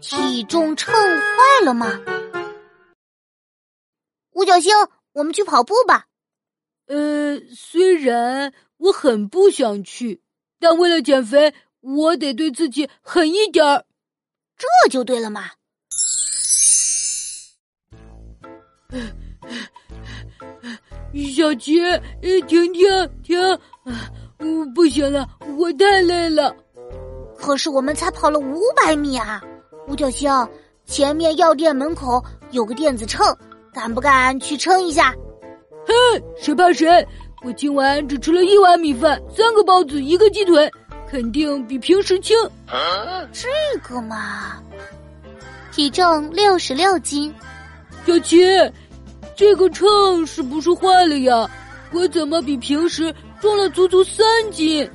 体重秤坏了吗？五角星，我们去跑步吧。呃，虽然我很不想去，但为了减肥，我得对自己狠一点儿。这就对了嘛。小琪，停停停！不行了，我太累了。可是我们才跑了五百米啊！五角星，前面药店门口有个电子秤，敢不敢去称一下？哼，谁怕谁！我今晚只吃了一碗米饭，三个包子，一个鸡腿，肯定比平时轻。这个嘛，体重六十六斤。小琪，这个秤是不是坏了呀？我怎么比平时重了足足三斤？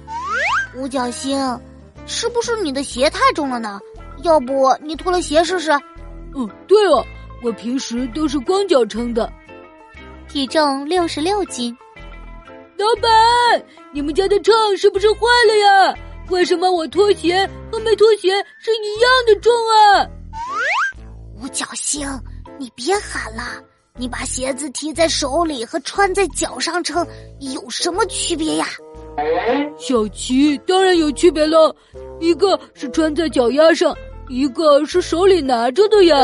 五角星，是不是你的鞋太重了呢？要不你脱了鞋试试？嗯，对哦，我平时都是光脚称的。体重六十六斤。老板，你们家的秤是不是坏了呀？为什么我脱鞋和没脱鞋是一样的重啊？五角星，你别喊了，你把鞋子提在手里和穿在脚上称有什么区别呀？小琪，当然有区别了，一个是穿在脚丫上，一个是手里拿着的呀。